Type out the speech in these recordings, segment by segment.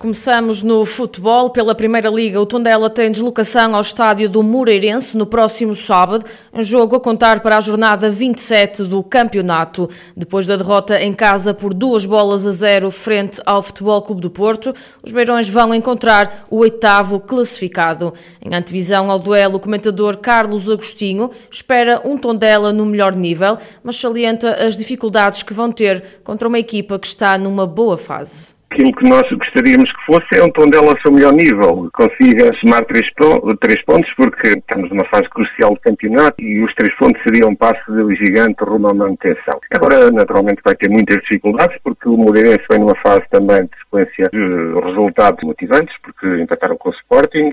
Começamos no futebol. Pela Primeira Liga, o Tondela tem deslocação ao estádio do Moreirense no próximo sábado, um jogo a contar para a jornada 27 do campeonato. Depois da derrota em casa por duas bolas a zero frente ao Futebol Clube do Porto, os Beirões vão encontrar o oitavo classificado. Em antevisão ao duelo, o comentador Carlos Agostinho espera um Tondela no melhor nível, mas salienta as dificuldades que vão ter contra uma equipa que está numa boa fase aquilo que nós gostaríamos que fosse é um tom dela ao seu melhor nível, consiga somar três, três pontos, porque estamos numa fase crucial do campeonato e os três pontos seriam um passo gigante rumo à manutenção. Agora, naturalmente, vai ter muitas dificuldades, porque o Moreirense vem numa fase também de sequência de resultados motivantes, porque empataram com o Sporting,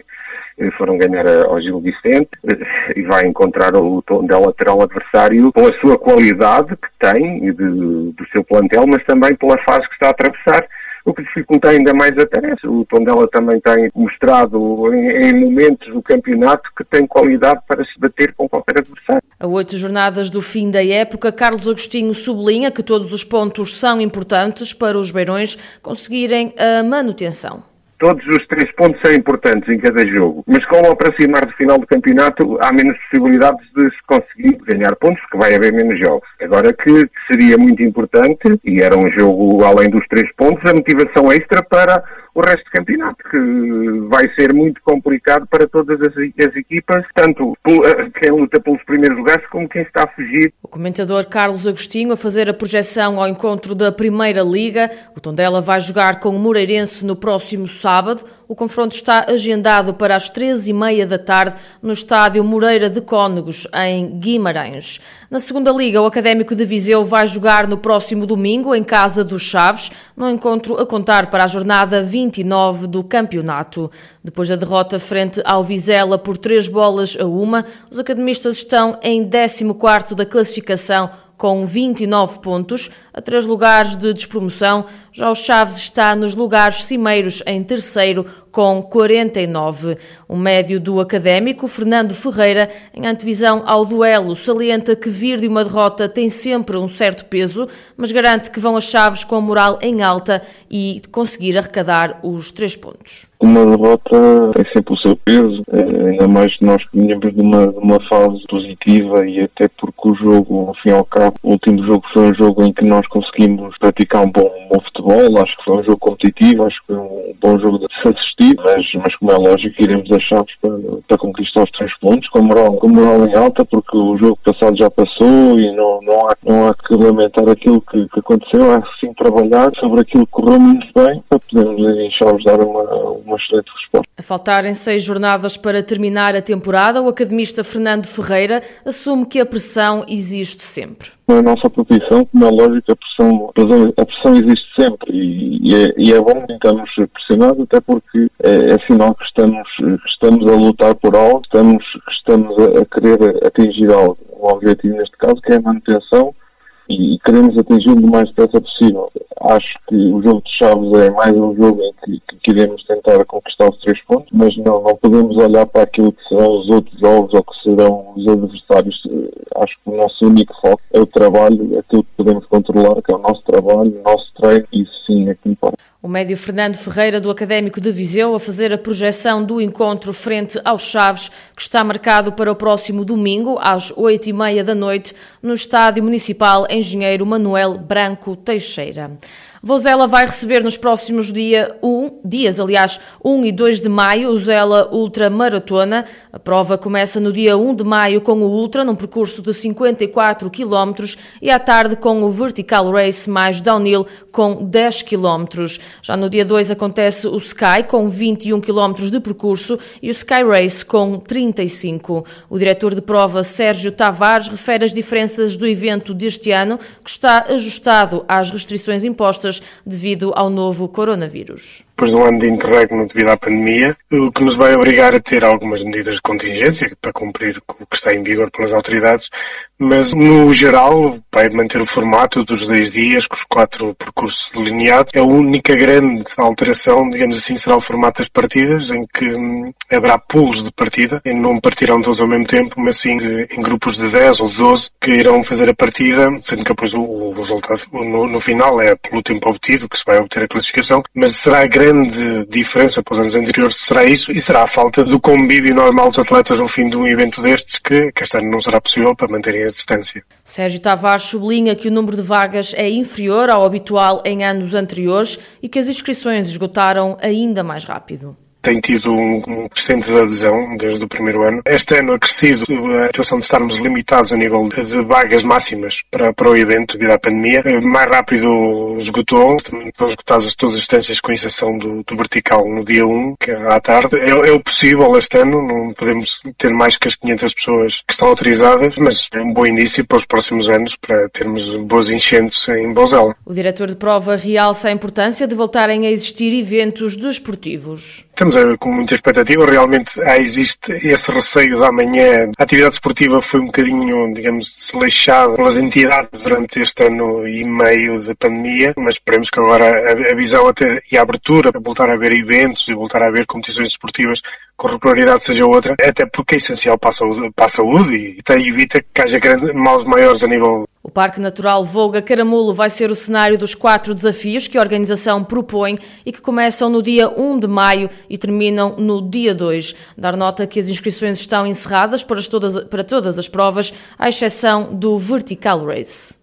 eh, foram ganhar ao Gil Vicente eh, e vai encontrar o Tondela lateral adversário com a sua qualidade que tem de, do seu plantel, mas também pela fase que está a atravessar o que dificulta ainda mais a tarefa. O Tondela também tem mostrado em, em, momentos do campeonato que tem qualidade para se bater com qualquer adversário. A oito jornadas do fim da época, Carlos Agostinho sublinha que todos os pontos são importantes para os Beirões conseguirem a manutenção. Todos os três pontos são importantes em cada jogo, mas com o aproximar do final do campeonato há menos possibilidades de se conseguir ganhar pontos, porque vai haver menos jogos. Agora que seria muito importante, e era um jogo além dos três pontos, a motivação extra para o resto do campeonato, que vai ser muito complicado para todas as, as equipas, tanto eh, quem luta pelos primeiros lugares como quem está a fugir. O comentador Carlos Agostinho a fazer a projeção ao encontro da Primeira Liga. O Tondela vai jogar com o Moreirense no próximo sábado. O confronto está agendado para as 13h30 da tarde no estádio Moreira de Cónegos, em Guimarães. Na segunda Liga, o Académico de Viseu vai jogar no próximo domingo, em casa dos Chaves, no encontro a contar para a jornada 29 do campeonato. Depois da derrota frente ao Vizela por três bolas a uma, os academistas estão em 14º da classificação com 29 pontos, a três lugares de despromoção. Já o Chaves está nos lugares cimeiros em terceiro, com 49. O médio do académico, Fernando Ferreira, em antevisão ao duelo, salienta que vir de uma derrota tem sempre um certo peso, mas garante que vão as Chaves com a moral em alta e conseguir arrecadar os três pontos. Uma derrota tem sempre o seu peso, eh, ainda mais que nós que vinhamos de uma, de uma fase positiva e até porque o jogo, ao fim e ao cabo, o último jogo foi um jogo em que nós conseguimos praticar um bom, um bom futebol, acho que foi um jogo competitivo, acho que foi um bom jogo de se assistir, mas, mas como é lógico, iremos a Chaves para, para conquistar os três pontos, com moral, com moral em alta, porque o jogo passado já passou e não, não, há, não há que lamentar aquilo que, que aconteceu, há sim trabalhar sobre aquilo que correu muito bem para podermos em Chaves dar uma uma excelente resposta. A faltarem seis jornadas para terminar a temporada, o academista Fernando Ferreira assume que a pressão existe sempre. Na nossa profissão, como é lógico, a pressão, a pressão existe sempre e, e, é, e é, bom que estamos pressionados, até porque é, é sinal que estamos, que estamos a lutar por algo, estamos, que estamos a, a querer atingir algo. Um objetivo neste caso que é a manutenção e queremos atingir o mais depressa possível. Acho que o jogo de Chaves é mais um jogo em que, que queremos tentar conquistar os três pontos, mas não, não podemos olhar para aquilo que serão os outros jogos ou que serão os adversários. Acho que o nosso único foco é o trabalho, aquilo que podemos controlar, que é o nosso trabalho, o nosso treino, e sim é que importa. O médio Fernando Ferreira, do Académico de Viseu, a fazer a projeção do encontro frente aos Chaves, que está marcado para o próximo domingo, às oito e meia da noite, no Estádio Municipal Engenheiro Manuel Branco Teixeira. Vozela vai receber nos próximos dia um, dias, aliás, 1 e 2 de maio, o Zela Ultra Maratona. A prova começa no dia 1 de maio com o Ultra, num percurso de 54 km, e à tarde com o Vertical Race mais Downhill com 10 km. Já no dia 2 acontece o Sky com 21 km de percurso e o Sky Race com 35. O diretor de prova, Sérgio Tavares, refere as diferenças do evento deste ano, que está ajustado às restrições impostas devido ao novo coronavírus. Depois de um ano de interregno devido à pandemia, o que nos vai obrigar a ter algumas medidas de contingência para cumprir com o que está em vigor pelas autoridades, mas no geral vai manter o formato dos 10 dias com os quatro percursos delineados. A única grande alteração, digamos assim, será o formato das partidas, em que hum, haverá pools de partida, e não partirão todos ao mesmo tempo, mas sim em grupos de 10 ou 12 que irão fazer a partida, sendo que depois o resultado no, no, final é pelo tempo obtido que se vai obter a classificação, mas será a grande diferença para os anos anteriores, será isso, e será a falta do convívio normal dos atletas no fim de um evento destes, que, que este ano não será possível para manterem a distância. Sérgio Tavares sublinha que o número de vagas é inferior ao habitual em anos anteriores e que as inscrições esgotaram ainda mais rápido tem tido um, um crescente de adesão desde o primeiro ano. Este ano acrescido a situação de estarmos limitados a nível de vagas máximas para, para o evento devido à pandemia. Mais rápido esgotou, estão esgotadas todas as distâncias com exceção do, do vertical no dia 1, que é à tarde. É, é, o possível este ano, não podemos ter mais que as 500 pessoas que estão autorizadas, mas é um bom início para os próximos anos para termos boas enchentes em Bozela. O diretor de prova realça a importância de voltarem a existir eventos desportivos. Estamos com muita expectativa. Realmente há, existe esse receio da manhã. A atividade esportiva foi um bocadinho, digamos, desleixada pelas entidades durante este ano e meio de pandemia, mas esperemos que agora a, a visão até, e a abertura para voltar a haver eventos e voltar a haver competições esportivas com regularidade seja outra, até porque é essencial para a saúde, para a saúde e até evita que haja grandes, males maiores a nível o Parque Natural Volga Caramulo vai ser o cenário dos quatro desafios que a organização propõe e que começam no dia 1 de maio e terminam no dia 2. Dar nota que as inscrições estão encerradas para todas, para todas as provas, à exceção do Vertical Race.